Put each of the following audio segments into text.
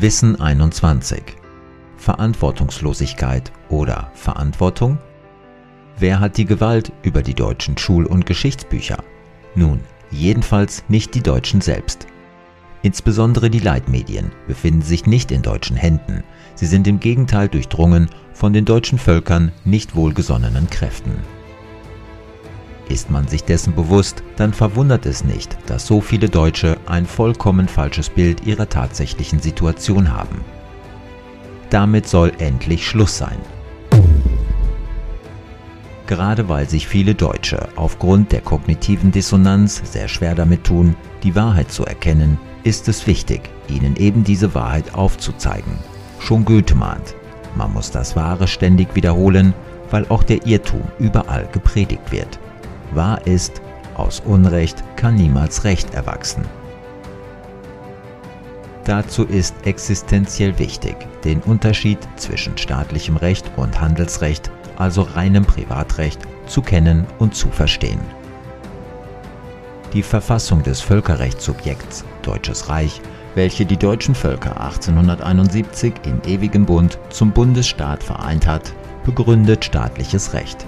Wissen 21. Verantwortungslosigkeit oder Verantwortung? Wer hat die Gewalt über die deutschen Schul- und Geschichtsbücher? Nun, jedenfalls nicht die Deutschen selbst. Insbesondere die Leitmedien befinden sich nicht in deutschen Händen, sie sind im Gegenteil durchdrungen von den deutschen Völkern nicht wohlgesonnenen Kräften. Ist man sich dessen bewusst, dann verwundert es nicht, dass so viele Deutsche ein vollkommen falsches Bild ihrer tatsächlichen Situation haben. Damit soll endlich Schluss sein. Gerade weil sich viele Deutsche aufgrund der kognitiven Dissonanz sehr schwer damit tun, die Wahrheit zu erkennen, ist es wichtig, ihnen eben diese Wahrheit aufzuzeigen. Schon Goethe mahnt, man muss das Wahre ständig wiederholen, weil auch der Irrtum überall gepredigt wird. Wahr ist, aus Unrecht kann niemals Recht erwachsen. Dazu ist existenziell wichtig, den Unterschied zwischen staatlichem Recht und Handelsrecht, also reinem Privatrecht, zu kennen und zu verstehen. Die Verfassung des Völkerrechtssubjekts Deutsches Reich, welche die deutschen Völker 1871 im ewigen Bund zum Bundesstaat vereint hat, begründet staatliches Recht.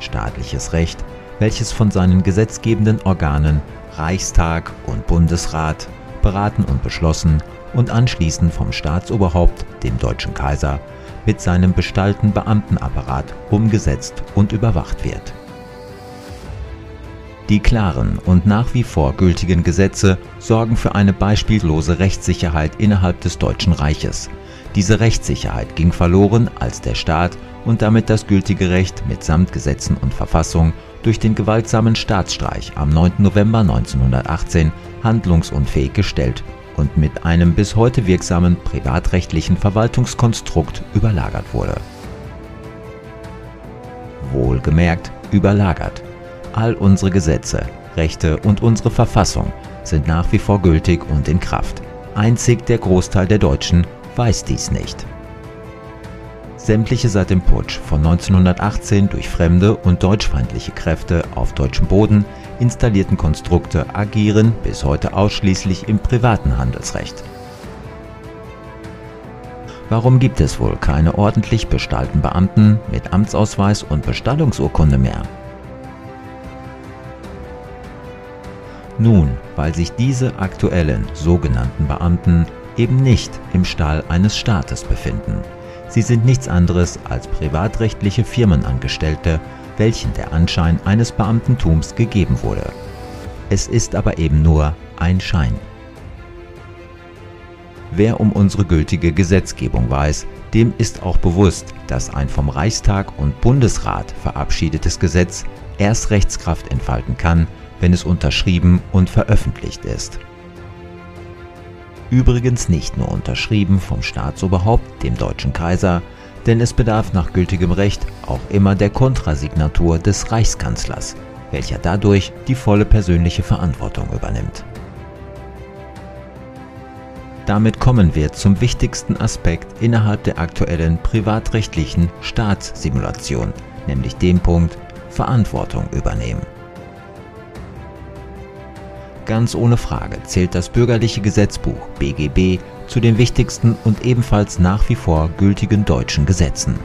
Staatliches Recht, welches von seinen gesetzgebenden Organen Reichstag und Bundesrat beraten und beschlossen und anschließend vom Staatsoberhaupt, dem deutschen Kaiser, mit seinem bestallten Beamtenapparat umgesetzt und überwacht wird. Die klaren und nach wie vor gültigen Gesetze sorgen für eine beispiellose Rechtssicherheit innerhalb des Deutschen Reiches. Diese Rechtssicherheit ging verloren, als der Staat und damit das gültige Recht mitsamt Gesetzen und Verfassung durch den gewaltsamen Staatsstreich am 9. November 1918 handlungsunfähig gestellt und mit einem bis heute wirksamen privatrechtlichen Verwaltungskonstrukt überlagert wurde. Wohlgemerkt überlagert. All unsere Gesetze, Rechte und unsere Verfassung sind nach wie vor gültig und in Kraft. Einzig der Großteil der Deutschen weiß dies nicht. Sämtliche seit dem Putsch von 1918 durch fremde und deutschfeindliche Kräfte auf deutschem Boden installierten Konstrukte agieren bis heute ausschließlich im privaten Handelsrecht. Warum gibt es wohl keine ordentlich bestallten Beamten mit Amtsausweis und Bestallungsurkunde mehr? Nun, weil sich diese aktuellen sogenannten Beamten eben nicht im Stall eines Staates befinden. Sie sind nichts anderes als privatrechtliche Firmenangestellte, welchen der Anschein eines Beamtentums gegeben wurde. Es ist aber eben nur ein Schein. Wer um unsere gültige Gesetzgebung weiß, dem ist auch bewusst, dass ein vom Reichstag und Bundesrat verabschiedetes Gesetz erst Rechtskraft entfalten kann, wenn es unterschrieben und veröffentlicht ist. Übrigens nicht nur unterschrieben vom Staatsoberhaupt, dem deutschen Kaiser, denn es bedarf nach gültigem Recht auch immer der Kontrasignatur des Reichskanzlers, welcher dadurch die volle persönliche Verantwortung übernimmt. Damit kommen wir zum wichtigsten Aspekt innerhalb der aktuellen privatrechtlichen Staatssimulation, nämlich dem Punkt Verantwortung übernehmen. Ganz ohne Frage zählt das bürgerliche Gesetzbuch BGB zu den wichtigsten und ebenfalls nach wie vor gültigen deutschen Gesetzen.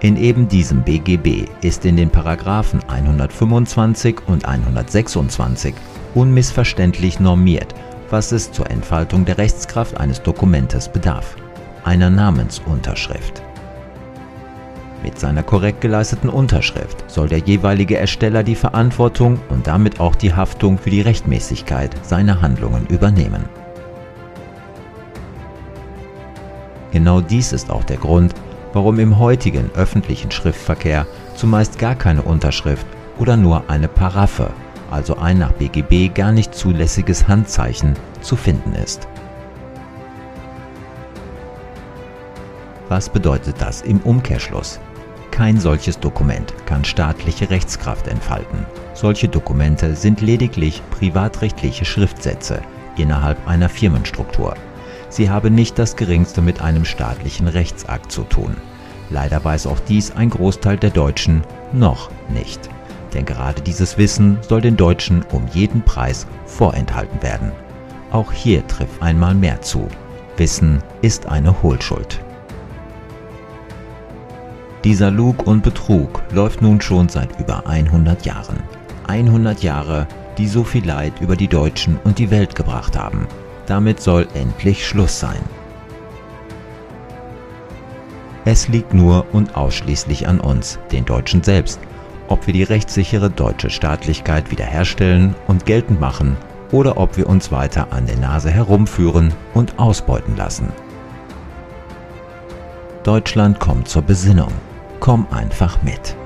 In eben diesem BGB ist in den Paragraphen 125 und 126 unmissverständlich normiert, was es zur Entfaltung der Rechtskraft eines Dokumentes bedarf, einer Namensunterschrift. Mit seiner korrekt geleisteten Unterschrift soll der jeweilige Ersteller die Verantwortung und damit auch die Haftung für die Rechtmäßigkeit seiner Handlungen übernehmen. Genau dies ist auch der Grund, warum im heutigen öffentlichen Schriftverkehr zumeist gar keine Unterschrift oder nur eine Paraffe, also ein nach BGB gar nicht zulässiges Handzeichen, zu finden ist. Was bedeutet das im Umkehrschluss? Kein solches Dokument kann staatliche Rechtskraft entfalten. Solche Dokumente sind lediglich privatrechtliche Schriftsätze innerhalb einer Firmenstruktur. Sie haben nicht das geringste mit einem staatlichen Rechtsakt zu tun. Leider weiß auch dies ein Großteil der Deutschen noch nicht. Denn gerade dieses Wissen soll den Deutschen um jeden Preis vorenthalten werden. Auch hier trifft einmal mehr zu. Wissen ist eine Hohlschuld. Dieser Lug und Betrug läuft nun schon seit über 100 Jahren. 100 Jahre, die so viel Leid über die Deutschen und die Welt gebracht haben. Damit soll endlich Schluss sein. Es liegt nur und ausschließlich an uns, den Deutschen selbst, ob wir die rechtssichere deutsche Staatlichkeit wiederherstellen und geltend machen oder ob wir uns weiter an der Nase herumführen und ausbeuten lassen. Deutschland kommt zur Besinnung. Komm einfach mit.